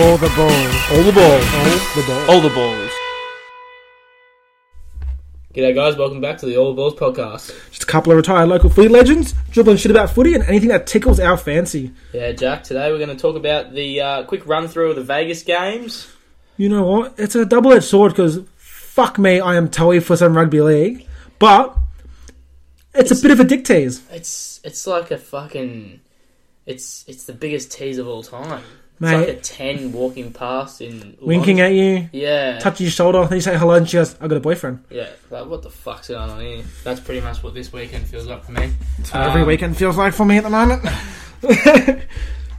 All the balls. All the balls. All the balls. All the balls. G'day guys, welcome back to the All the Balls podcast. Just a couple of retired local footy legends, dribbling shit about footy and anything that tickles our fancy. Yeah, Jack, today we're going to talk about the uh, quick run through of the Vegas games. You know what? It's a double edged sword because fuck me, I am toey for some rugby league, but it's, a bit of a dick tease. It's it's like a fucking it's it's the biggest tease of all time. Mate. It's like a ten walking past in Winking at you, yeah, touch your shoulder, then you say hello, and she goes, I got a boyfriend. yeah. Like what the fuck's going on here? That's pretty much what this weekend feels like for me. That's what every Um, weekend feels like for me at the moment.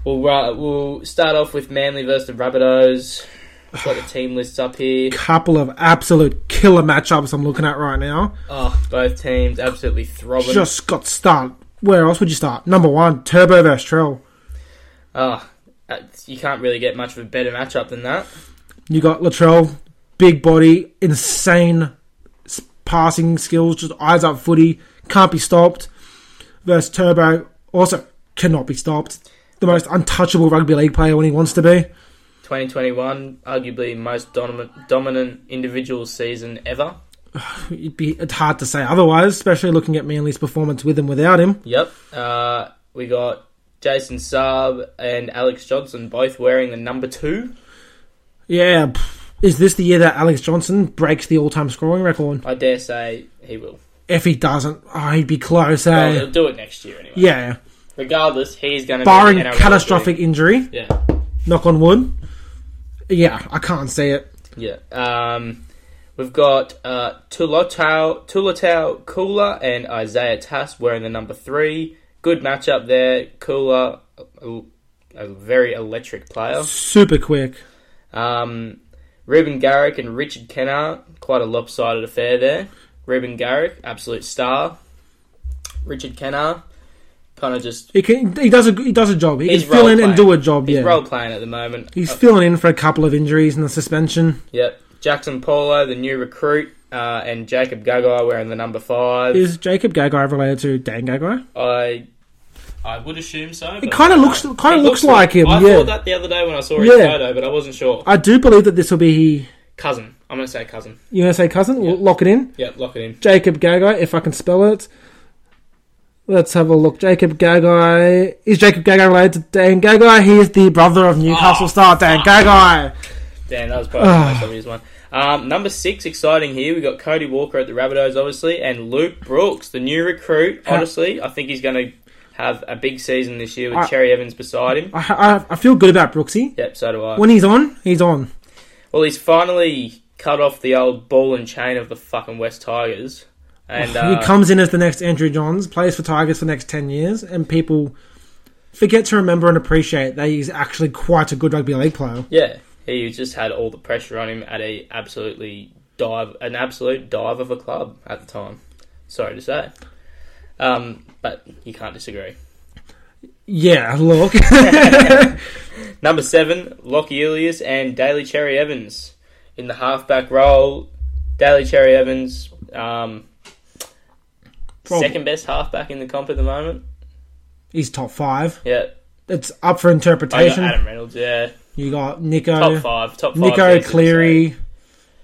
We'll uh, we'll start off with Manly versus the Rabbitohs. I've got the team lists up here. Couple of absolute killer matchups I'm looking at right now. Oh, both teams absolutely throbbing. Just got start. Where else would you start? Number one, Turbo versus Trell. Oh, uh, you can't really get much of a better matchup than that. You got Latrell, big body, insane passing skills, just eyes up footy, can't be stopped. Versus Turbo, also cannot be stopped. The most untouchable rugby league player when he wants to be. 2021, arguably most dominant, dominant individual season ever. It'd be it's hard to say otherwise, especially looking at Manly's performance with and without him. Yep. Uh, we got Jason Saab and Alex Johnson both wearing the number two. Yeah, is this the year that Alex Johnson breaks the all-time scoring record? I dare say he will. If he doesn't, oh, he'd be close. Well, Eh? he'll do it next year anyway. yeah, Regardless, he's going to barring be catastrophic injury. Yeah. knock on wood. Yeah, I can't see it. Yeah. Um, we've got uh, Tulatau, Tolutau Koula and Isaiah Tass wearing the number three. Good matchup there. Koula, a, a very electric player. Super quick. Um, Reuben Garrick and Richard Kennar, quite a lopsided affair there. Reuben Garrick, absolute star. Richard Kennar, kind of just He can. He does a. He does a job. He He's can fill in and role-playing. do a job. he's yeah. role playing at the moment. He's filling in for a couple of injuries and the suspension. Yep. Jackson Paulo, the new recruit, uh, and Jacob Gagai wearing the number five. Is Jacob Gagai related to Dane Gagai? I I would assume so. It kind of looks. Kind of looks, like- like him. I yeah. thought that the other day when I saw his Yeah. photo, but I wasn't sure. I do believe that this will be. Cousin. I'm going to say cousin. You gonna say cousin? Yeah. Lock it in. Yep, lock it in. Jacob Gagai, if I can spell it. Let's have a look. Jacob Gagai is Jacob Gagai related to Dane Gagai? He is the brother of Newcastle Oh, star Dane Gagai. Damn, that was probably the most obvious one. Um, number six, exciting here. We've got Cody Walker at the Rabbitohs, obviously, and Luke Brooks, the new recruit. Honestly, I think he's going to have a big season this year with I- Cherry Evans beside him. I, I, I feel good about Brooksy. Yep, so do I. When he's on, he's on. Well, he's finally cut off the old ball and chain of the fucking West Tigers, and uh, he comes in as the next Andrew Johns, plays for Tigers for the next 10 years, and people forget to remember and appreciate that he's actually quite a good rugby league player. yeah, he just had all the pressure on him at a absolutely dive, an absolute dive of a club at the time. Sorry to say, um, but you can't disagree. Yeah, look. Number seven, Lockie Ilias and Daly Cherry Evans in the halfback role. Daly Cherry Evans, um, second best halfback in the comp at the moment. he's top five. Yeah, It's up for interpretation. Adam Reynolds. Yeah, You got Nico, top five, top five. Nico Cleary,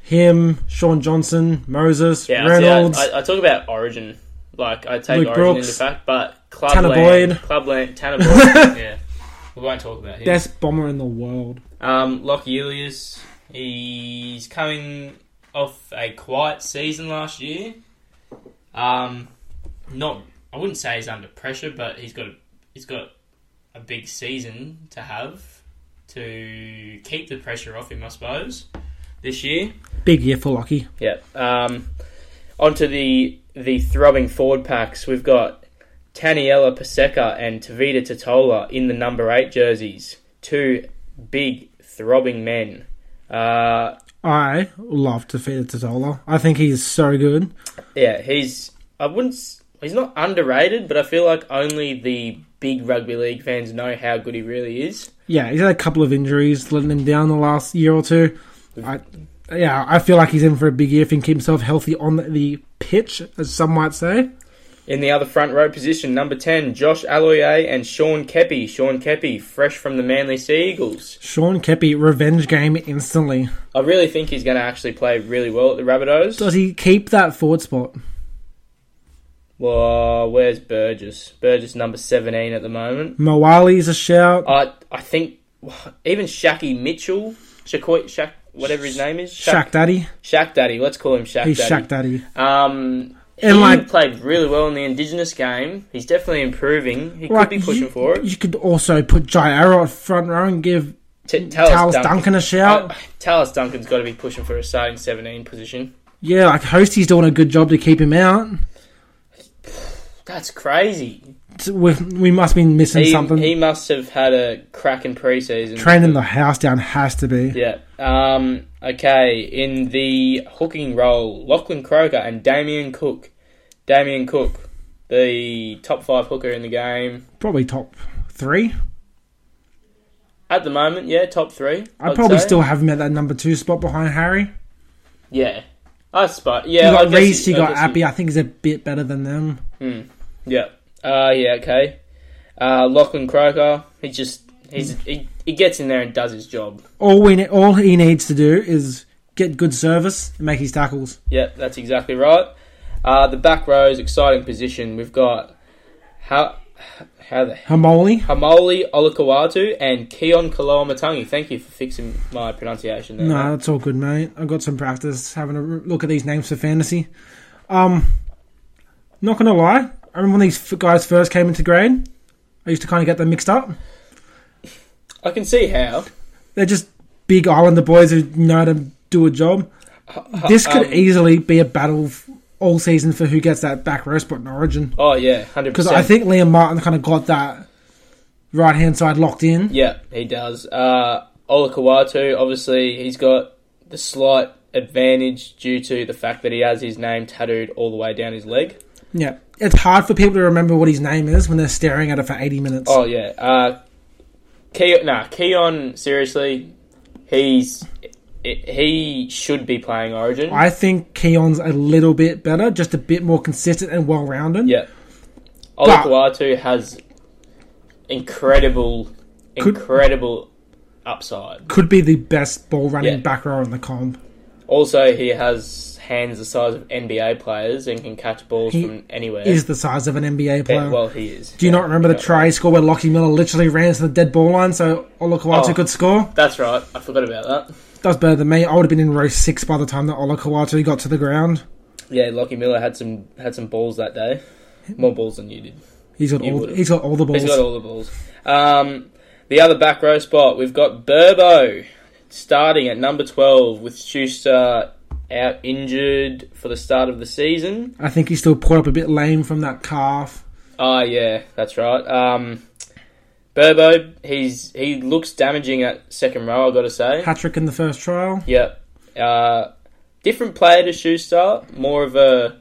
him, Shaun Johnson, Moses, Yeah, Reynolds. I, I, I talk about Origin. Like I take Luke Origin Brooks, into fact, but Tanner Clubland, Boyd. Clubland, Tanner Boyd. yeah, we won't talk about him. Best bomber in the world. Um, Lockie Ilias, he's coming off a quiet season last year. Um, not, I wouldn't say he's under pressure, but he's got a, he's got a big season to have to keep the pressure off him, I suppose, this year. Big year for Lockie. Yeah. Um, onto the the throbbing forward packs. We've got Taniela Paseka and Tevita Tatola in the number eight jerseys. Two big throbbing men. Uh, I love to feed it to Zola. I think he's so good. yeah, he's I wouldn't he's not underrated, but I feel like only the big rugby league fans know how good he really is. Yeah, he's had a couple of injuries letting him down the last year or two. I, yeah, I feel like he's in for a big year if he can keep himself healthy on the pitch, as some might say. In the other front row position, number 10, Josh Aloiai and Sean Keppie. Sean Keppie, fresh from the Manly Sea Eagles. Sean Keppie, revenge game instantly. I really think he's going to actually play really well at the Rabbitohs. Does he keep that forward spot? Well, where's Burgess? Burgess number 17 at the moment. Moale's a shout. I I think even Shaquai Mitchell, Shaq, Shaq, whatever his name is, Shaq Daddy. Shaq Daddy. Let's call him Shaq He's Daddy. Shaq Daddy. Um, And, he like- played really well in the Indigenous game. He's definitely improving. He Like, could be pushing you, for it. You could also put Jai Arrow at front row and give T- Tallis Duncan, Duncan a shout. Uh, Tallis Duncan's got to be pushing for a starting 17 position. Yeah, like Hostie's doing a good job to keep him out. That's crazy. We, we must be missing He, something. he must have had a cracking preseason. Training the house down has to be. Yeah. Um, okay, in the hooking role, Lachlan Croker and Damien Cook. Damien Cook, the top five hooker in the game. Probably top three. At the moment, yeah, top three. I'd I'd probably say. still have him at that number two spot behind Harry. Yeah. I spot. Yeah, you I got guess Reese, he- you I got guess Appy. I think he's a bit better than them. Hmm. Yeah. Uh, yeah, okay. Uh, Lachlan Croker, he just, he's, he, he gets in there and does his job. All we ne- all he needs to do is get good service and make his tackles. Yeah, that's exactly right. Uh, the back row is exciting position. We've got how how the Haumole. Haumole Olakau'atu and Keaon Koloamatangi. Thank you for fixing my pronunciation there. No, that's all good, mate. I've got some practice having a look at these names for fantasy. Um, not gonna lie, I remember when these guys first came into grade. I used to kind of get them mixed up. I can see how. They're just big Islander boys who know how to do a job. This could Um, easily be a battle all season for who gets that back row spot in Origin. Oh yeah, hundred Because. I think Liam Martin kind of got that right hand side locked in. Yeah, he does. Uh, Olakau'atu, obviously, he's got the slight advantage due to the fact that he has his name tattooed all the way down his leg. Yeah. It's hard for people to remember what his name is when they're staring at it for 80 minutes. Oh yeah. Uh, Keaon, nah, Keaon. Seriously, he's he should be playing Origin. I think Keaon's a little bit better, just a bit more consistent and well rounded. yeah. But- has incredible, Could- incredible upside. Could be the best ball running Yeah. back row in the comp. Also, he has hands the size of NBA players and can catch balls He from anywhere. Is the size of an NBA player. Well, he is. Do you Yeah. not remember the try score where Lockie Miller literally ran to the dead ball line so Olakau'atu Oh. could score? That's right. I forgot about that. That was better than me. I would have been in row six by the time that Olakau'atu got to the ground. Yeah, Lockie Miller had some had some balls that day. More balls than you did. He's got You all. would've. He's got all the balls. He's got all the balls. Um, the other back row spot, we've got Burbo starting at number 12 with Schuster out injured for the start of the season. I think he's still put up a bit lame from that calf. Oh, yeah, that's right. Um, Burbo, he's he looks damaging at second row, I've got to say. Hat trick in the first trial. Yep. Uh, different player to Schuster, more of a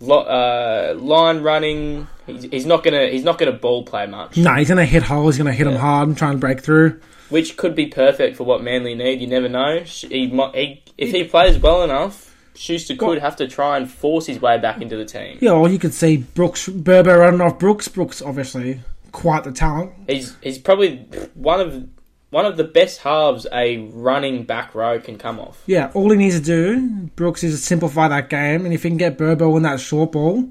lo- uh, line running. He's, he's not gonna he's not gonna ball play much. No, he's gonna hit holes. He's gonna hit them Yeah. hard and try and break through. Which could be perfect for what Manly need. You never know. He, he if he plays well enough, Schuster could have to try and force his way back into the team. Yeah, or you could see Brooks Burbo running off Brooks. Brooks obviously quite the talent. He's he's probably one of one of the best halves a running back row can come off. Yeah, all he needs to do, Brooks, is to simplify that game, and if he can get Burbo in that short ball,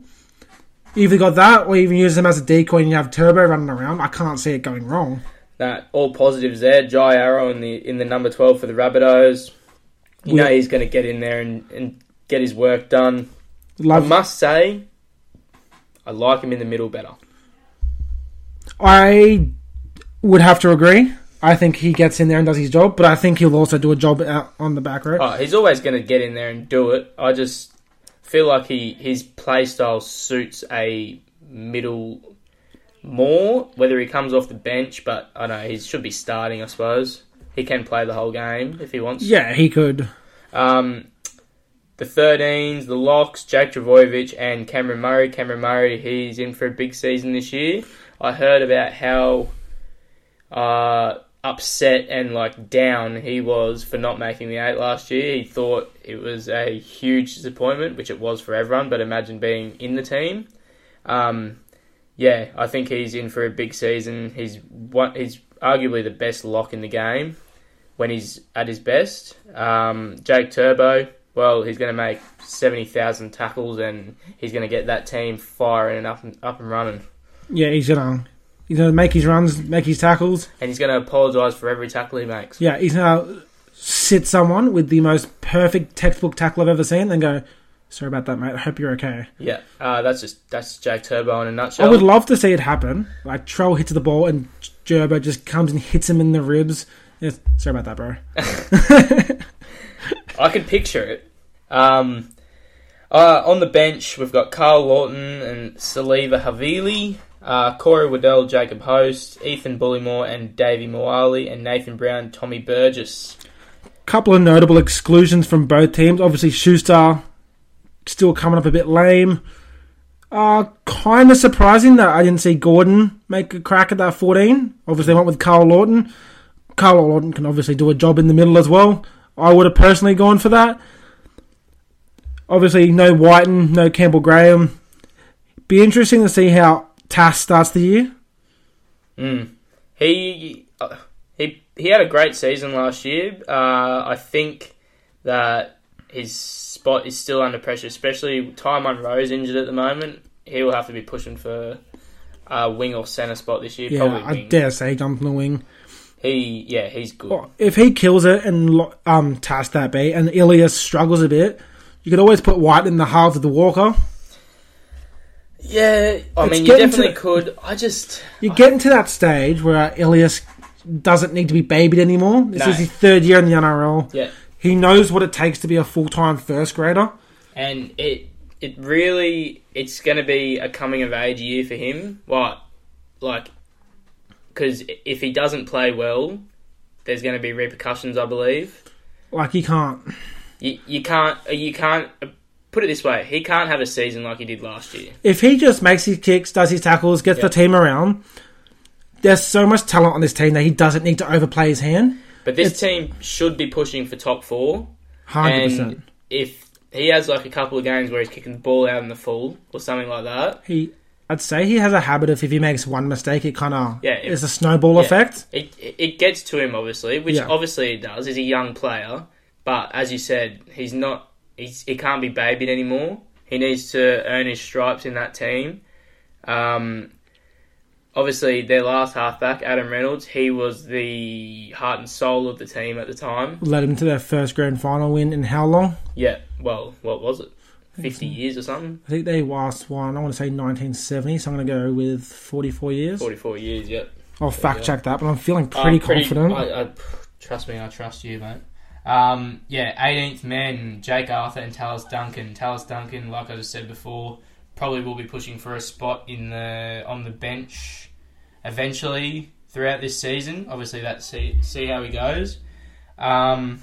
either got that or even use him as a decoy and you have Turbo running around. I can't see it going wrong. That all positives there. Jai Arrow in the in the number twelve for the Rabbitohs. You We- know he's going to get in there and, and get his work done. I must say, I like him in the middle better. I would have to agree. I think he gets in there and does his job, but I think he'll also do a job out on the back row. Oh, he's always going to get in there and do it. I just feel like he his play style suits a middle more. Whether he comes off the bench, but I don't know he should be starting. I suppose he can play the whole game if he wants. Yeah, he could. Um, the 13s, the locks, Jake Trbojevic and Cameron Murray. Cameron Murray, he's in for a big season this year. I heard about how uh, upset and like down he was for not making the eight last year. He thought it was a huge disappointment, which it was for everyone. But imagine being in the team. Um, yeah, I think he's in for a big season. He's one, he's arguably the best lock in the game when he's at his best. Um, Jake Turbo, well, he's going to make seventy thousand tackles and he's going to get that team firing and up and up and running. Yeah, he's gonna he's gonna make his runs, make his tackles. And he's going to apologise for every tackle he makes. Yeah, he's gonna sit someone with the most perfect textbook tackle I've ever seen, and go, "Sorry about that, mate. I hope you're okay." Yeah, uh, that's just that's Jake Turbo in a nutshell. I would love to see it happen. Like Troll hits the ball and Gerbo just comes and hits him in the ribs. Yes, sorry about that, bro. I can picture it. Um, uh, on the bench, we've got Karl Lawton and Siliva Havili, uh, Corey Waddell, Jacob Host, Ethan Bullemor, and Davvy Moale, and Nathan Brown, Tommy Burgess. Couple of notable exclusions from both teams. Obviously, Schuster still coming up a bit lame. Uh, kind of surprising that I didn't see Gordon make a crack at that 14. Obviously, went with Karl Lawton. Karl Lawton can obviously do a job in the middle as well. I would have personally gone for that. Obviously, no Whiten, no Campbell Graham. Be interesting to see how Tass starts the year. Mm. He uh, he he had a great season last year. Uh, I think that his spot is still under pressure, especially Ty Munro's injured at the moment. He will have to be pushing for a wing or centre spot this year. Yeah, I dare say jump on the wing. He yeah, he's good. Well, if he kills it and um that be, and Ilias struggles a bit, you could always put White in the half of the Walker. Yeah, I It's mean you definitely the- could. I just You're getting to that stage where Ilias doesn't need to be babied anymore. This No. is his third year in the NRL. yeah, He knows what it takes to be a full time first grader. and it it really it's going to be a coming of age year for him. What like because if he doesn't play well, there's going to be repercussions. I believe. Like he can't. You, you can't you can't uh, put it this way. He can't have a season like he did last year. If he just makes his kicks, does his tackles, gets Yeah. the team around, there's so much talent on this team that he doesn't need to overplay his hand. But this It's- team should be pushing for top four. Hundred and percent. if he has like a couple of games where he's kicking the ball out in the full or something like that, He, I'd say he has a habit of if he makes one mistake, it kind of Yeah, it- is a snowball yeah. effect. it it gets to him obviously, which Yeah. obviously it does. He's a young player, but as you said, he's not. He's, he can't be babied anymore. He needs to earn his stripes in that team. Um, obviously, their last halfback, Adam Reynolds, he was the heart and soul of the team at the time. Led them to their first grand final win in how long? Yeah, well, what was it? Fifty years or something? I think they last won. I want to say 1970, so I'm going to go with 44 years. Forty-four years. Yep. I'll fact check that, but I'm feeling I'm pretty confident. I, I, trust me, I trust you, mate. Um, yeah, 18th man, Jake Arthur and Tallis Duncan. Tallis Duncan, like I just said before, probably will be pushing for a spot in the on the bench eventually throughout this season. Obviously, that see see how he goes. Um,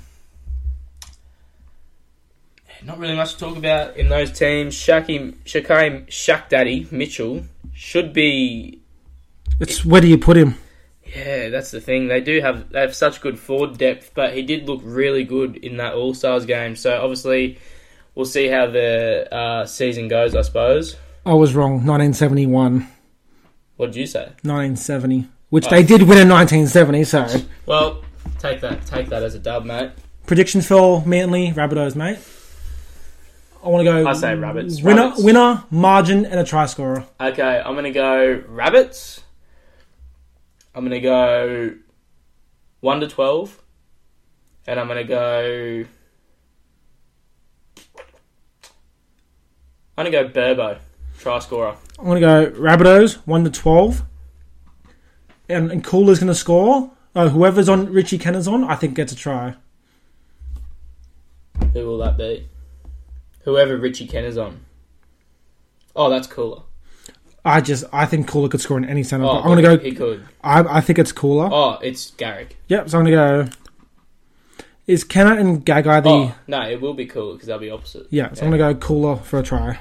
not really much to talk about in those teams. Shaki, Shakai, Shaq Daddy Mitchell should be it's where do you put him? yeah, that's the thing. They do have they have such good forward depth, but he did look really good in that All Stars game. So obviously, we'll see how the uh, season goes. I suppose. I was wrong. 1971, What did you say? 1970, which Oh. they did win in 1970. So Well, take that take that as a dub, mate. predictions for Manly Rabbitohs, mate. I want to go. I say Rabbits. Winner, Rabbits. winner, margin, and a try scorer. Okay, I'm gonna go rabbits. I'm gonna go one to twelve, and I'm gonna go. I'm gonna go Burbo, try scorer. I'm going to go Rabbitohs, 1 to 12. And, and Koula's going to score. Uh, whoever's on Richie Kennar's on, I think gets a try. Who will that be? Whoever Richie Kennar's on. Oh, that's cooler. I just, I think Koula could score in any centre. Oh, I'm going to go, He could. I, I think it's Koula. Oh, it's Garrick. Yep, so I'm going to go. Is Kennar and Gagai the. Oh no, it will be cool because they'll be opposite. Yeah, so I'm going to go Koula for a try.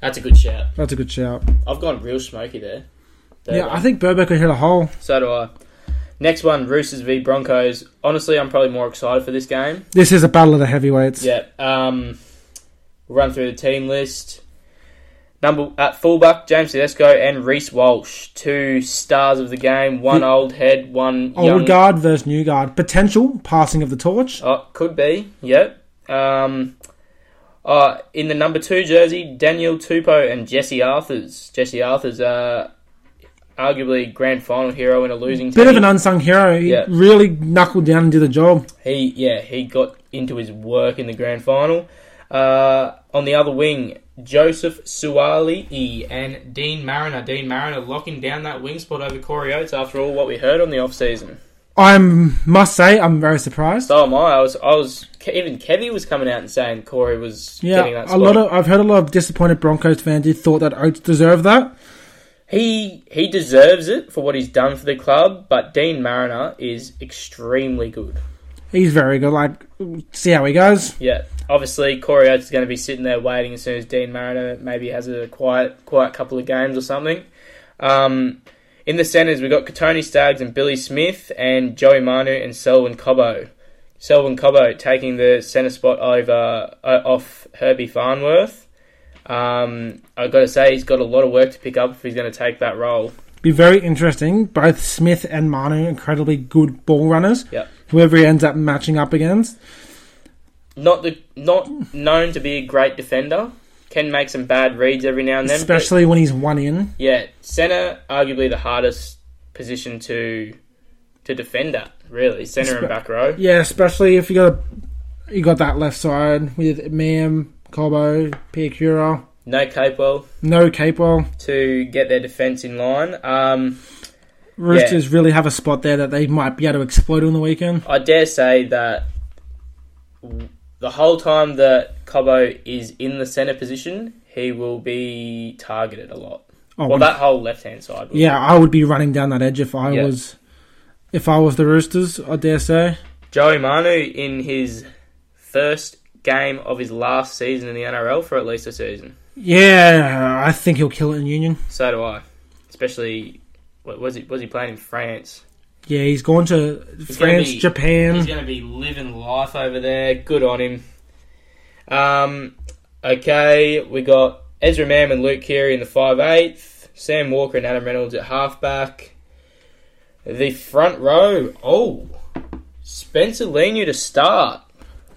That's a good shout. That's a good shout. I've gone real smoky there. Yeah, I think Burber could hit a hole. So do I. Next one, Roosters v Broncos. Honestly, I'm probably more excited for this game. This is a battle of the heavyweights. Yeah. Um, run through the team list. Number at fullback, James Tedesco and Reece Walsh, two stars of the game. One old head, one Old young. guard versus new guard. Potential passing of the torch. Oh, could be. Yep. Um, uh, in the number two jersey, Daniel Tupou and Jesse Arthars. Jesse Arthars, uh, arguably grand final hero in a losing team. Bit of an unsung hero. He Yeah. really knuckled down and did the job. He yeah, he got into his work in the grand final. Uh, on the other wing, Joseph Suaalii and Deine Mariner. Deine Mariner locking down that wing spot over Corey Oates after all what we heard on the off season. I must say, I'm very surprised. So am I. I was I was even Kevy was coming out and saying Corey was getting Yeah, that a spot. lot of I've heard a lot of disappointed Broncos fans who thought that Oates deserved that. he he deserves it for what he's done for the club, but Deine Mariner is extremely good. He's very good. Like, see how he goes. Yeah, obviously Corey Oates is going to be sitting there waiting as soon as Deine Mariner maybe has a quiet, quiet couple of games or something. Um, in the centres, we've got Kotoni Staggs and Billy Smith and Joey Manu and Selwyn Cobbo. Selwyn Cobbo taking the centre spot over uh, off Herbie Farnworth. Um, I've got to say he's got a lot of work to pick up if he's going to take that role. Be very interesting. Both Smith and Manu, incredibly good ball runners. Yep. Whoever he ends up matching up against. Not the not known to be a great defender. Can make some bad reads every now and then. but- Especially when he's one in. Yeah, centre arguably the hardest position to to defend at. Really, centre and back row. Yeah, especially if you got a, you got that left side with Mam, Cobbo, Piakura, No Capewell no Capewell. to get their defence in line. Um, Roosters really have a spot there that they might be able to exploit on the weekend. I dare say that the whole time that Cobbo is in the centre position, he will be targeted a lot. Oh, Well, that whole left hand side. Will. yeah, I would be running down that edge if I Yeah. was if I was the Roosters. I dare say. Joey Manu in his first game of his last season in the NRL for at least a season. Yeah, I think he'll kill it in Union. So do I. Especially, what was he? Was he playing in France? Yeah, he's gone to He's France, be- Japan. He's going to be living life over there. Good on him. Um, okay, we got Ezra Mam and Luke Carey in the 5'8", Sam Walker and Adam Reynolds at halfback. The front row, oh, Spencer Leniu to start.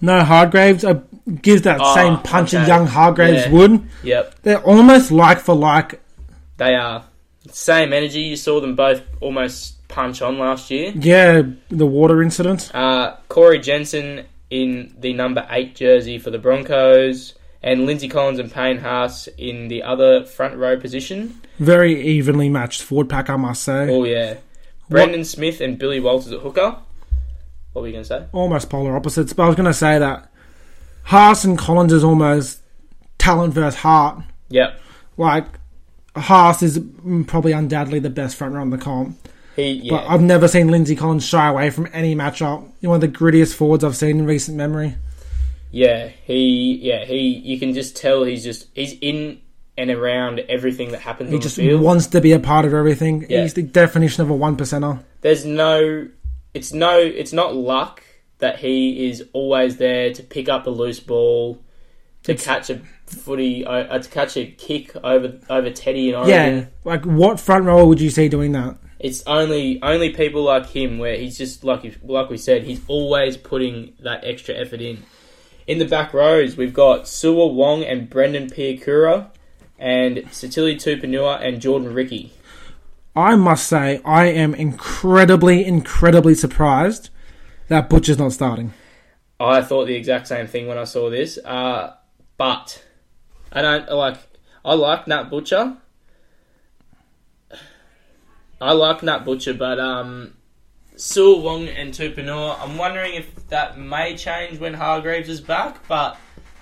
No Hargreaves. Uh, gives that Oh, same punch okay. as young Hargreaves Yeah. would. Yep, They're almost like for like. they are. Same energy. You saw them both almost punch on last year. Yeah, the water incident. Uh, Corey Jensen in the number eight jersey for the Broncos, and Lindsay Collins and Payne Haas in the other front row position. Very evenly matched forward pack, I must say. Oh yeah, Brandon Smith and Billy Walters at hooker. What were you going to say? Almost polar opposites. But I was going to say that Haas and Collins is almost talent versus heart. Yep, Like, Haas is probably undoubtedly the best front runner in the comp. he yeah. But I've never seen Lindsay Collins shy away from any matchup. One of the grittiest forwards I've seen in recent memory. Yeah, he yeah he. You can just tell he's just he's in and around everything that happens He on just the field. wants to be a part of everything. Yeah. He's the definition of a one percenter. There's no, it's no, it's not luck that he is always there to pick up a loose ball, to catch a footy, uh, uh, to catch a kick over over Teddy and I. Yeah, like what front rower would you see doing that? It's only only people like him where he's just like like we said, he's always putting that extra effort in. In the back rows, we've got Sua Wong and Brendan Piakura, and Sitili Tupouniua and Jordan Riki. I must say, I am incredibly, incredibly surprised that Butcher's not starting. I thought the exact same thing when I saw this. Uh, but I don't like. I like Nat Butcher. I like Nat Butcher, but um, Sewell Wong and Tupouniua. I'm wondering if that may change when Hargreaves is back. But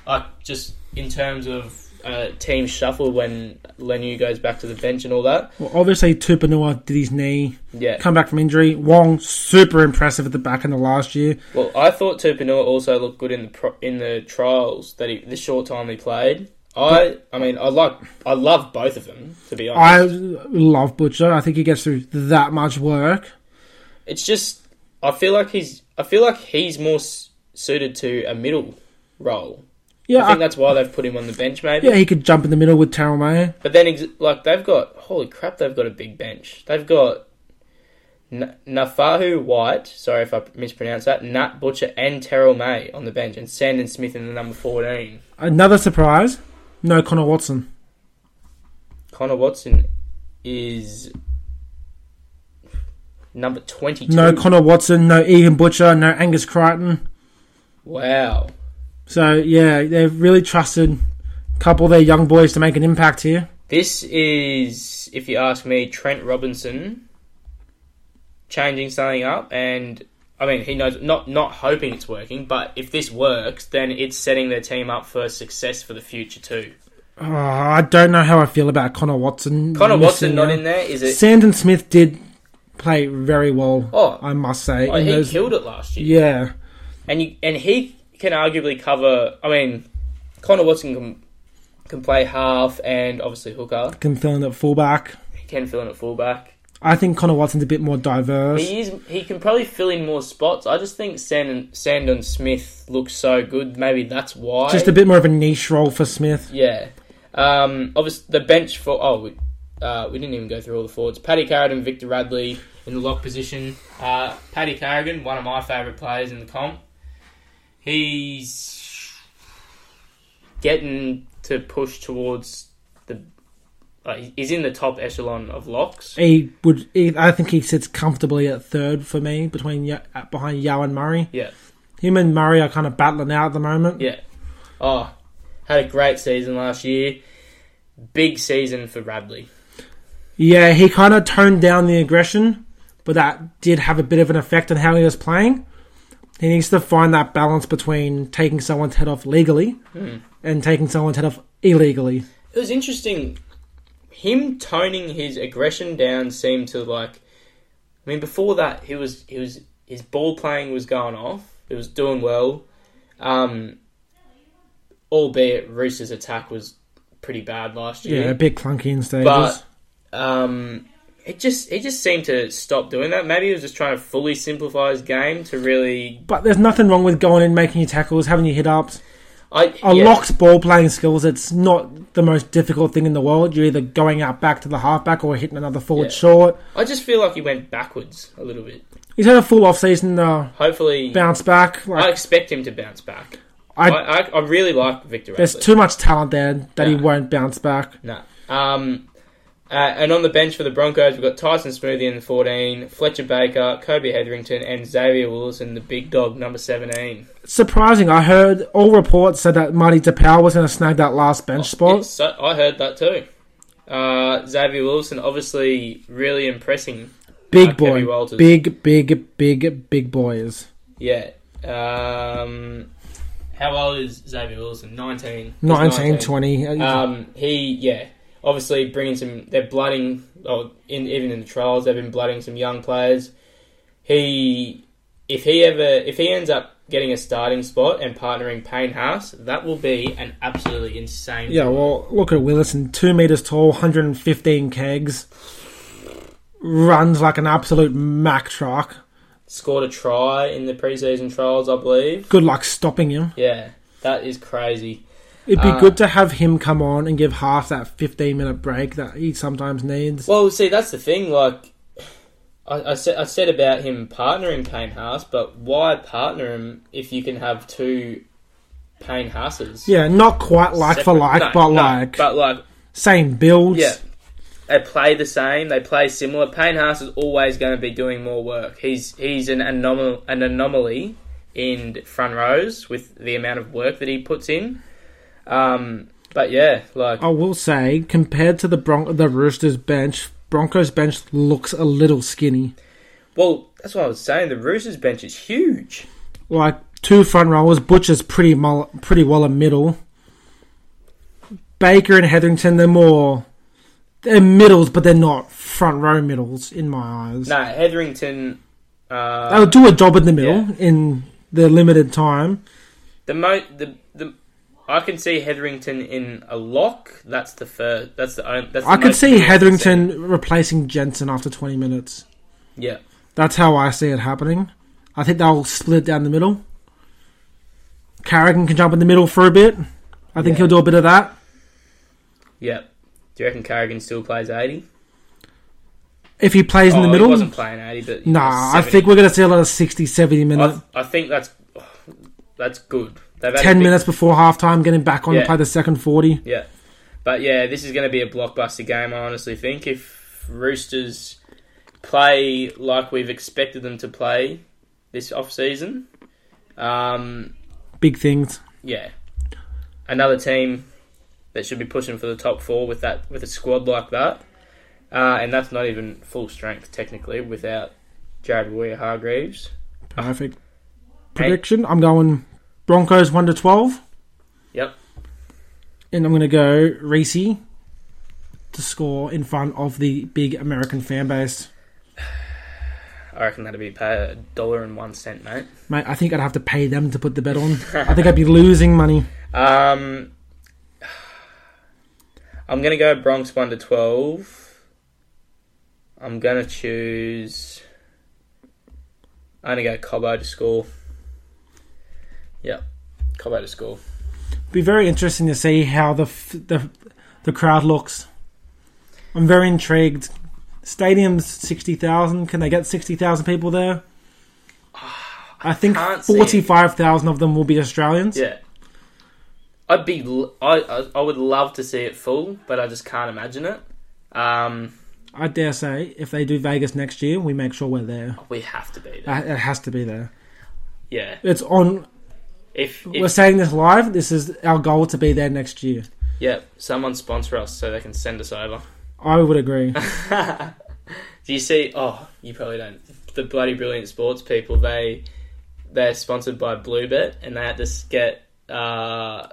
like just in terms of uh, team shuffle when Leniu goes back to the bench and all that. Well, obviously, Tupouniua did his knee, Yeah. come back from injury. Wong, super impressive at the back end of last year. Well, I thought Tupouniua also looked good in the pro- in the trials that he the short time he played. I I mean I like I love both of them to be honest, I love Butcher. I think he gets through that much work. it's just I feel like he's I feel like he's more s- suited to a middle role. Yeah, I think I- that's why they've put him on the bench, maybe. yeah, he could jump in the middle with Terrell May. But then, ex- like, they've got holy crap, they've got a big bench. They've got N- Naufahu Whyte. Sorry if I mispronounced that. Nat Butcher and Terrell May on the bench, and Sandon Smith in the number fourteen. Another surprise, no Connor Watson. Connor Watson is number twenty-two. No Connor Watson, no Ian Butcher, no Angus Crichton. wow. So yeah, they've really trusted a couple of their young boys to make an impact here. This is, if you ask me, Trent Robinson changing something up, and I mean he knows not not hoping it's working, but if this works, then it's setting their team up for success for the future too. Oh, I don't know how I feel about Connor Watson. Connor Watson not in there, is it? Sandon Smith did play very well. Oh, I must say. oh, he those- killed it last year, yeah, and you and he can arguably cover. I mean, Connor Watson can can play half and obviously hooker. can fill in at fullback. He can fill in at fullback. I think Connor Watson's a bit more diverse. He is. He can probably fill in more spots. I just think Sandon, Sandon Smith looks so good. Maybe that's why. Just a bit more of a niche role for Smith. Yeah. Um. Obviously, the bench for. Oh, we, uh, we didn't even go through all the forwards. Paddy Carrigan, Victor Radley in the lock position. Uh, Paddy Carrigan, one of my favourite players in the comp. He's getting to push towards the. Uh, he's in the top echelon of locks. He would. He, I think he sits comfortably at third for me between behind Yeo and Murray. Yeah. Him and Murray are kind of battling out at the moment. Yeah. Oh, had a great season last year. Big season for Radley. Yeah, he kind of toned down the aggression, but that did have a bit of an effect on how he was playing. He needs to find that balance between taking someone's head off legally Hmm. and taking someone's head off illegally. It was interesting. Him toning his aggression down seemed to like. I mean, before that, he was he was his ball playing was going off. It was doing well. Um, albeit Roosters' attack was pretty bad last year. Yeah, a bit clunky in stages. But um, it just it just seemed to stop doing that. Maybe he was just trying to fully simplify his game to really. But there's nothing wrong with going in, making your tackles, having your hit ups. I A yeah. locked ball playing skills, it's not the most difficult thing in the world. You're either going out back to the halfback or hitting another forward Yeah. short. I just feel like he went backwards a little bit. He's had a full off season though. Hopefully, bounce back. I expect him to bounce back. I, I, I, really like Victor there's too much talent there that he won't bounce back. No. Um, uh, and on the bench for the Broncos, we've got Tyson Smoothy in the 14, Fletcher Baker, Kobe Hetherington, and Xavier Willison, the big dog, number 17. Surprising, I heard all reports said that Marty Taupau was going to snag that last bench spot. Yes, so- I heard that too. Uh, Xavier Willison, obviously, really impressing. Big uh, boy, big, big, big, big boys. Yeah. Um, how old is Xavier Willison? 19. He's 19, 20. Um, he, yeah, obviously bringing some. They're blooding, oh, in even in the trials, they've been blooding some young players. He, if he ever, if he ends up getting a starting spot and partnering Payne Haas, that will be an absolutely insane. yeah, well, look at Willison, two meters tall, 115 kegs, runs like an absolute Mack truck. Scored a try in the preseason trials, I believe. Good luck stopping him. Yeah, that is crazy. It'd be Uh, good to have him come on and give half that 15 minute break that he sometimes needs. Well, see, that's the thing. Like, I, I said, I said about him partnering Payne Haas, but why partner him if you can have two Payne Haases? Yeah, not quite like for Separate- like, no, but no, like but like, same builds. yeah, they play the same. They play similar. Payne Haas is always going to be doing more work. He's he's an anomal an anomaly in front rows with the amount of work that he puts in. Um, but yeah, like I will say, compared to the Bron- the Roosters bench, Broncos bench looks a little skinny. well, that's what I was saying. The Roosters bench is huge. Like two front rowers, Butcher's pretty mul- pretty well a middle. Baker and Hetherington, they're more they're middles, but they're not front row middles in my eyes. No, Hetherington. Uh, They'll do a job in the middle in the limited time. The mo the I can see Hetherington in a lock. That's the first. That's the only. That's the I could see Hetherington replacing Jensen after 20 minutes. Yeah, That's how I see it happening. I think they'll split down the middle. Carrigan can jump in the middle for a bit. I think Yeah. he'll do a bit of that. Yep. Do you reckon Carrigan still plays 80? If he plays in the Oh, middle, He wasn't playing 80, but. nah, I think we're going to see a lot of 60, 70 I, minutes. I think that's oh, that's good. They've 10 big- minutes before halftime, getting back on Yeah. to play the second 40. Yeah, but yeah, this is going to be a blockbuster game. I honestly think if Roosters play like we've expected them to play this off season, um, Big things. yeah, another team that should be pushing for the top four with that with a squad like that, uh, and that's not even full strength technically without Jared Warrior Hargreaves. Perfect. Prediction I'm going Broncos 1 to 12. Yep. And I'm going to go Reece to score in front of the big American fan base. I reckon that'd be a dollar and one cent, mate. Mate, I think I'd have to pay them to put the bet on. I think I'd be losing money. Um, I'm gonna go Bronx one to twelve. I'm gonna choose. I'm gonna go Cobbo to score. Yep, Cobbo to score. Be very interesting to see how the f- the the crowd looks. I'm very intrigued. Stadium's sixty thousand. Can they get sixty thousand people there? I think can't see it. forty-five thousand of them will be Australians. Yeah, I'd be. I, I I would love to see it full, but I just can't imagine it. Um, I dare say, if they do Vegas next year, we make sure we're there. we have to be there. It has to be there. Yeah, It's on. If, We're saying this live. This is our goal to be there next year. yeah, someone sponsor us so they can send us over. I would agree. Do you see? Oh, you probably don't. The bloody brilliant sports people. They they're sponsored by Bluebet, and they had to get uh,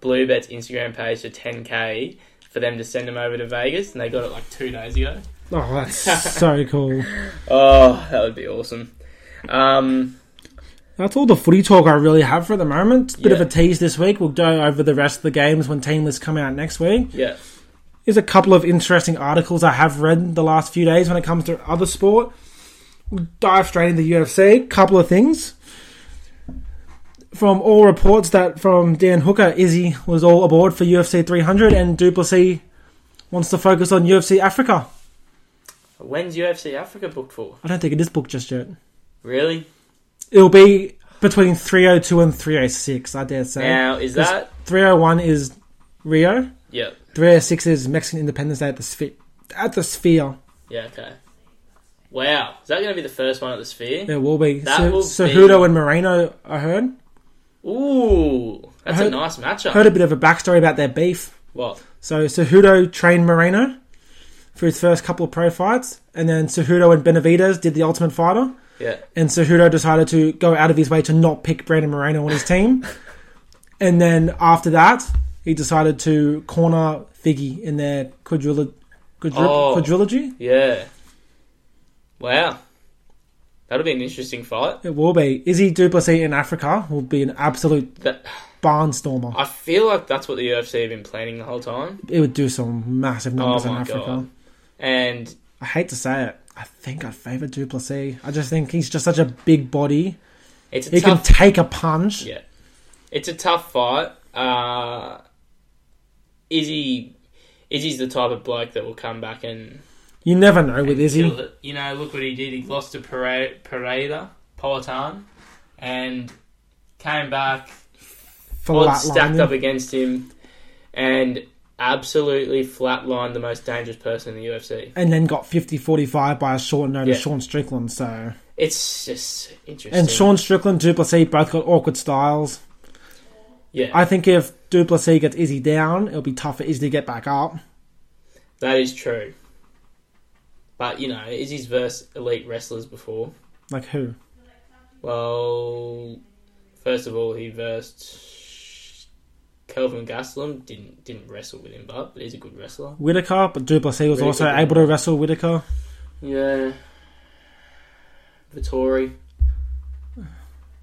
Bluebet's Instagram page to 10k for them to send them over to Vegas, and they got it like two days ago. Oh, that's so cool. Oh, that would be awesome. Um, That's all the footy talk I really have for the moment. Bit of a tease this week. We'll go over the rest of the games when team lists come out next week. yeah, There's a couple of interesting articles I have read the last few days when it comes to other sport. We'll dive straight into UFC. Couple of things. From all reports that from Dan Hooker, Izzy was all aboard for UFC 300 and Duplessis wants to focus on UFC Africa. when's UFC Africa booked for? I don't think it is booked just yet. Really? It'll be between 302 and 306, I dare say. Now is that? 301 is Rio. Yeah, 306 is Mexican Independence Day at the Sphere. At the Sphere. yeah, okay. Wow, is that going to be the first one at the Sphere? It will be. That so, will Cejudo be- and Moreno, I heard. Ooh, that's I a heard- nice matchup. Heard a bit of a backstory about their beef. What? So Cejudo trained Moreno for his first couple of pro fights, and then Cejudo and Benavides did the Ultimate Fighter, Yeah. and Cejudo decided to go out of his way to not pick Brandon Moreno on his team. and then after that, he decided to corner Figgy in their quadrilo- quadru- Oh. quadrilogy. Yeah. Wow. That'll be an interesting fight. It will be. Izzy Duplessis in Africa will be an absolute That barnstormer. I feel like that's what the UFC have been planning the whole time. It would do some massive numbers Oh in Africa. God. And I hate to say it. I think I'd favour Duplessis. I just think he's just such a big body. it's a He tough can take a punch. Yeah. It's a tough fight. Uh Izzy Izzy's the type of bloke that will come back and, You never know with Izzy. You know, look what he did. He lost to Pere- Pereira, Politan, and came back odds stacked up against him and absolutely flatlined the most dangerous person in the UFC. And then got 50-45 by a short notice Yeah. Sean Strickland. So It's just interesting. and Sean Strickland, Duplessis both got awkward styles. yeah, I think if Duplessis gets Izzy down, it'll be tough for Izzy to get back up. that is true. But you know, Izzy's versed elite wrestlers before. Like who? Well, first of all, he versed Kelvin Gastelum. Didn't didn't wrestle with him, but, but he's a good wrestler. Whittaker, but Duplessis was Really also able to wrestle Whittaker. Yeah, Vettori.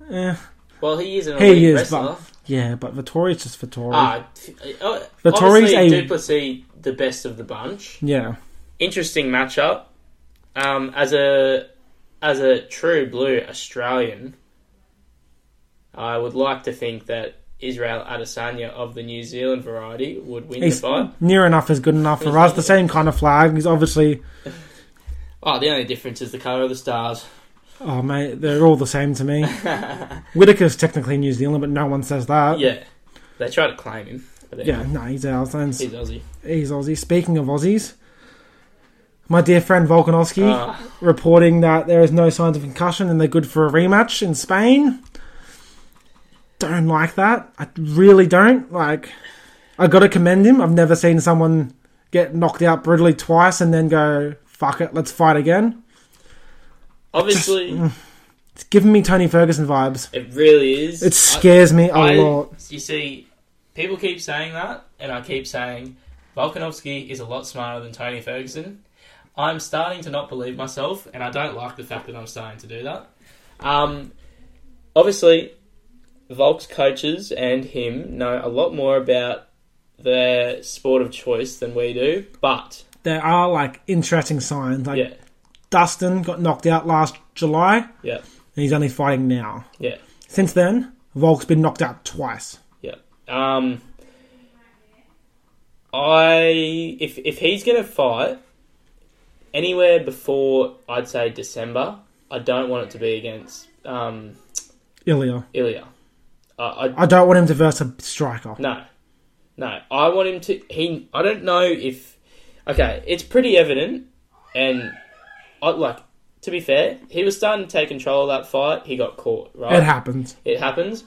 Yeah. Well, he is an He is, wrestler. yeah, but Vettori's just Vettori. Ah, uh, Vettori's a- Duplessis the best of the bunch. Yeah. Interesting matchup. Um, as a as a true blue Australian, I would like to think that Israel Adesanya of the New Zealand variety would win He's the fight. near enough is good enough for us. The same kind of flag. He's obviously, Oh, the only difference is the colour of the stars. oh mate, they're all the same to me. Whittaker's technically New Zealand, but no one says that. yeah, they try to claim him. But Yeah, no, he's ours. and he's Aussie. He's Aussie. Speaking of Aussies, my dear friend Volkanovski Ah, reporting that there is no signs of concussion and they're good for a rematch in Spain. Don't like that. I really don't. Like, I got to commend him. I've never seen someone get knocked out brutally twice and then go, fuck it, let's fight again. obviously, It's giving me Tony Ferguson vibes. it really is. It scares me a I- lot. You see, people keep saying that, and I keep saying Volkanovski is a lot smarter than Tony Ferguson. I'm starting to not believe myself, and I don't like the fact that I'm starting to do that. Um, obviously, Volk's coaches and him know a lot more about their sport of choice than we do, but There are like interesting signs. Like yeah, Dustin got knocked out last July yeah, and he's only fighting now. yeah. Since then, Volk's been knocked out twice. Yeah. Um, I if if he's gonna fight anywhere before I'd say December, I don't want it to be against um, Ilia. Ilia. Uh, I I don't want him to verse a striker. no, no. I want him to. He. I don't know if. Okay, it's pretty evident, and I like. To be fair, he was starting to take control of that fight. He got caught. Right. It happens. it happens.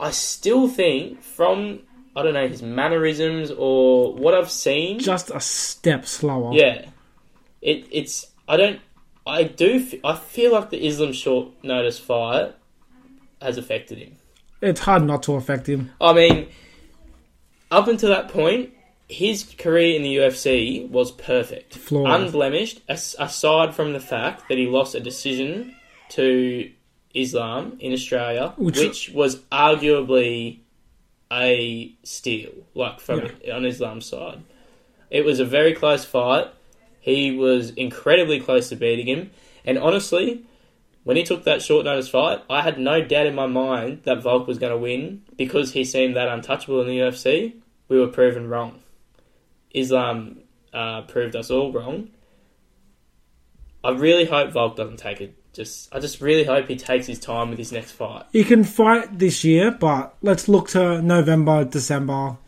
I still think from I don't know his mannerisms or what I've seen. Just a step slower. yeah, it it's I don't I do I feel like the Islam short notice fight has affected him. It's hard not to affect him. I mean, up until that point, his career in the UFC was perfect, Flawless. unblemished. As, aside from the fact that he lost a decision to Islam in Australia, Which- which, was arguably a steal, like from on Islam's side. It was a very close fight. He was incredibly close to beating him, and honestly, when he took that short notice fight, I had no doubt in my mind that Volk was going to win because he seemed that untouchable in the UFC. We were proven wrong. Islam uh, proved us all wrong. I really hope Volk doesn't take it. Just, I just really hope he takes his time with his next fight. He can fight this year, but let's look to November, December,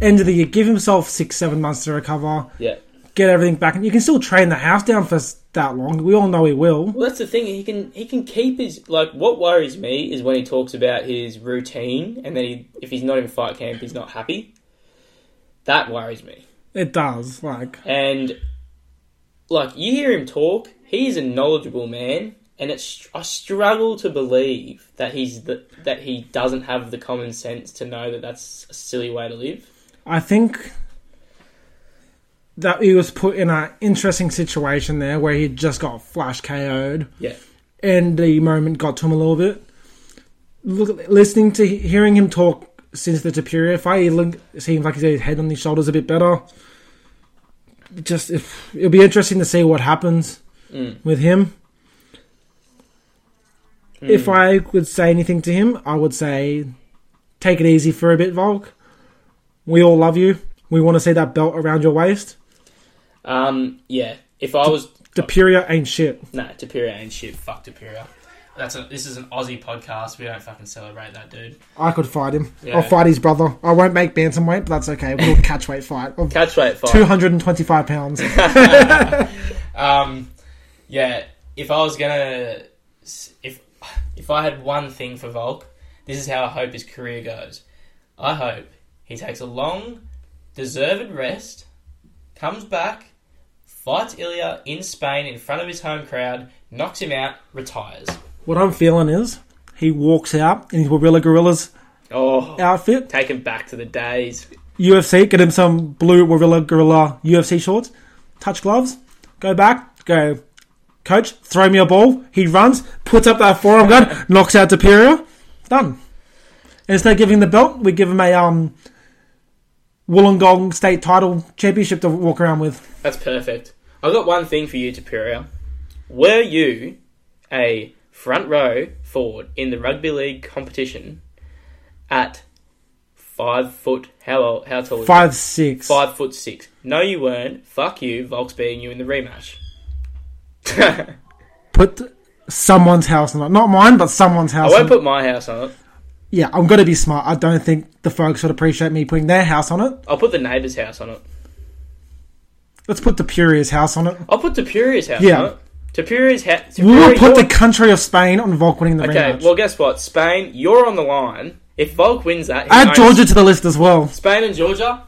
end of the year. Give himself six, seven months to recover, Yeah. get everything back, and you can still train the house down for that long. We all know he will. Well, that's the thing. He can he can keep his like. What worries me is when he talks about his routine, and then he, if he's not in fight camp, he's not happy. That worries me. It does. Like And like you hear him talk, he's a knowledgeable man, and it's I struggle to believe that he's the, that he doesn't have the common sense to know that that's a silly way to live. I think that he was put in an interesting situation there where he just got flash KO'd. Yeah. and the moment got to him a little bit. Look, listening to hearing him talk since the Superior fight, he look, seems like he's got his head on his shoulders a bit better. Just if, it'll be interesting to see what happens Mm. with him. Mm. If I could say anything to him, I would say, take it easy for a bit, Volk. We all love you. We want to see that belt around your waist. Um, yeah. If I was Superior ain't shit. no Topuria ain't shit. Fuck Topuria. That's a, this is an Aussie podcast. We don't fucking celebrate that dude. I could fight him. Yeah. I'll fight his brother. I won't make bantamweight, but that's okay. We'll catch weight fight. Of Catch weight fight. 225 pounds. Um, yeah. If I was gonna, if if I had one thing for Volk, this is how I hope his career goes. I hope he takes a long, deserved rest, comes back, fights Ilia in Spain in front of his home crowd, knocks him out, retires. What I'm feeling is he walks out in his Warilla Gorillas Oh, outfit. take him back to the days. UFC, get him some blue Warilla Gorilla UFC shorts, touch gloves, go back, go, coach, throw me a ball. He runs, puts up that forearm gun, knocks out Superior. Done. Instead of giving the belt, we give him a um, Wollongong state title championship to walk around with. That's perfect. I've got one thing for you, Topuria. Were you a front row forward in the rugby league competition at five foot. How old? How tall? was Five six. Five foot six. No, you weren't. Fuck you. Volk's beating you in the rematch. Put someone's house on it. Not mine, but someone's house. I won't on put my house on it. Yeah, I'm gonna be smart. I don't think the folks would appreciate me putting their house on it. I'll put the neighbour's house on it. Let's put the Puria's house on it. I'll put Topuria's house Yeah. on it. Topuria's house. We'll put the country of Spain on Volk winning the ring. Okay, rematch. well, guess what? Spain, you're on the line. If Volk wins that, he Add owns- Georgia to the list as well. Spain and Georgia,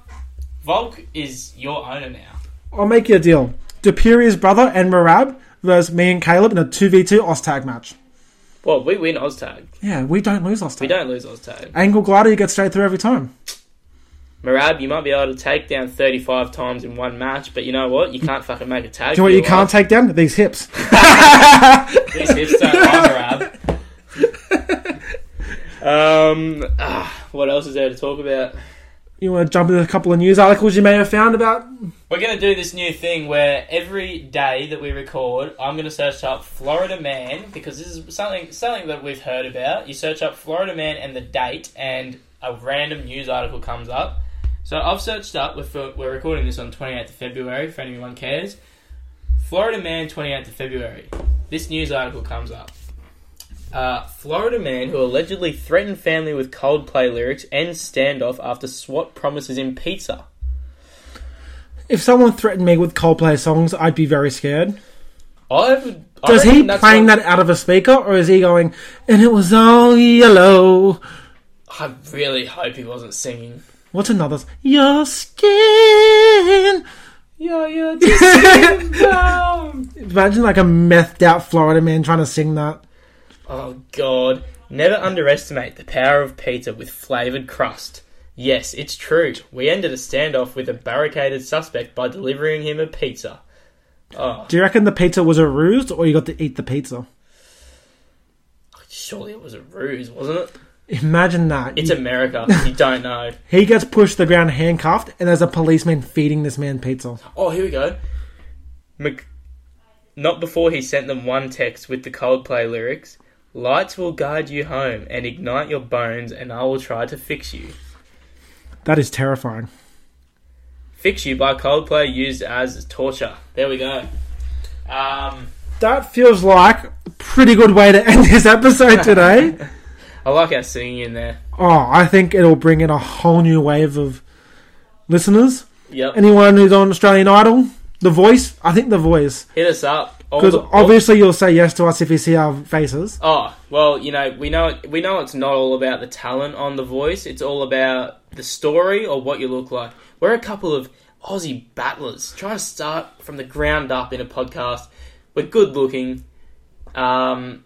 Volk is your owner now. I'll make you a deal. Topuria's brother and Merab versus me and Caleb in a 2v2 Oztag match. Well, we win Oztag. Yeah, we don't lose Oztag. We don't lose Oztag. Angle glider, you get straight through every time. Merab, you might be able to take down 35 times in one match, but you know what? You can't fucking make a tag. Do you know what you your can't take down? These hips. These hips don't lie, Merab. Um, ah, what else is there to talk about? You want to jump into a couple of news articles you may have found about? We're going to do this new thing where every day that we record, I'm going to search up Florida Man because this is something something that we've heard about. You search up Florida Man and the date, and a random news article comes up. So I've searched up. We're, we're recording this on 28th of February. For anyone cares, Florida Man, 28th of February. This news article comes up. Uh, Florida man who allegedly threatened family with Coldplay lyrics ends standoff after SWAT promises him pizza. If someone threatened me with Coldplay songs, I'd be very scared. I would. I Does he playing what- that out of a speaker, or is he going, and it was all yellow? I really hope he wasn't singing. What's another? Your skin. Yeah, yeah. Imagine like a methed out Florida man trying to sing that. Oh God! Never underestimate the power of pizza with flavored crust. Yes, it's true. We ended a standoff with a barricaded suspect by delivering him a pizza. Oh, Do you reckon the pizza was a ruse, or you got to eat the pizza? surely it was a ruse, wasn't it? Imagine that. It's America. you don't know. He gets pushed to the ground handcuffed, and there's a policeman feeding this man pizza. Oh, here we go. Mc- Not before he sent them one text with the Coldplay lyrics Lights will guide you home and ignite your bones, and I will try to fix you. That is terrifying. Fix You by Coldplay used as torture. There we go. Um, That feels like a pretty good way to end this episode today. I like our singing in there. oh, I think it'll bring in a whole new wave of listeners. Yep. Anyone who's on Australian Idol, The Voice, I think The Voice. Hit us up. Because obviously you'll say yes to us if you see our faces. Oh well, you know we know we know it's not all about the talent on the voice. It's all about the story or what you look like. We're a couple of Aussie battlers trying to start from the ground up in a podcast. We're good looking. Um,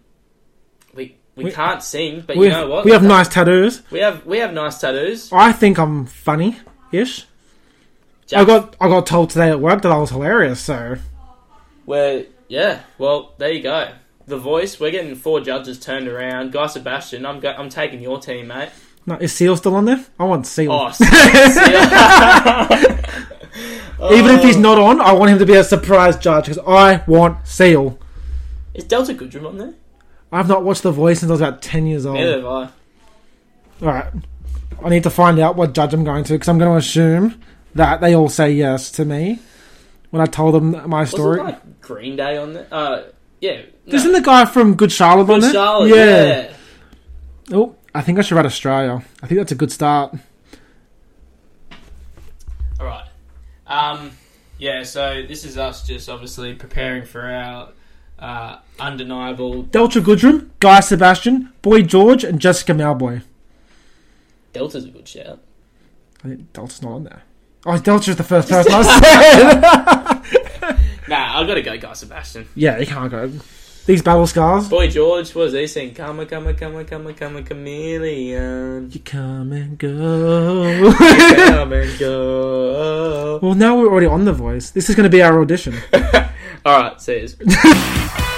we, we can't sing, but you have, know what? we have nice tattoos. we have we have nice tattoos. I think I'm funny-ish. I got I got told today at work that I was hilarious. So We're yeah. Well, there you go. The voice. We're getting four judges turned around. Guy Sebastian. I'm go- I'm taking your team, mate. no, is Seal still on there? I want Seal. Oh, Even if Oh. he's not on, I want him to be a surprise judge because I want Seal. is Delta Goodrem on there? I've not watched The Voice since I was about ten years old. Neither have I. All right, I need to find out what judge I'm going to because I'm going to assume that they all say yes to me when I told them my Wasn't story. like Green Day on there? Uh, yeah. No. Isn't the guy from Good Charlotte on Good there? Charlotte, yeah. Oh, I think I should write Australia. I think that's a good start. All right. Um, yeah. So this is us just obviously preparing for our uh, undeniable Delta Goodrem, Guy Sebastian, Boy George, and Jessica Mauboy. Delta's a good shout. I think Delta's not on there. Oh, Delta's the first person I said. Nah, I've got to go, Guy Sebastian. yeah, you can't go. These battle scars. Boy George, what does he sing? Come a, come a, come a, come a, come a chameleon. You come and go. come and go. well, now we're already on The Voice. This is going to be our audition. All right, see you.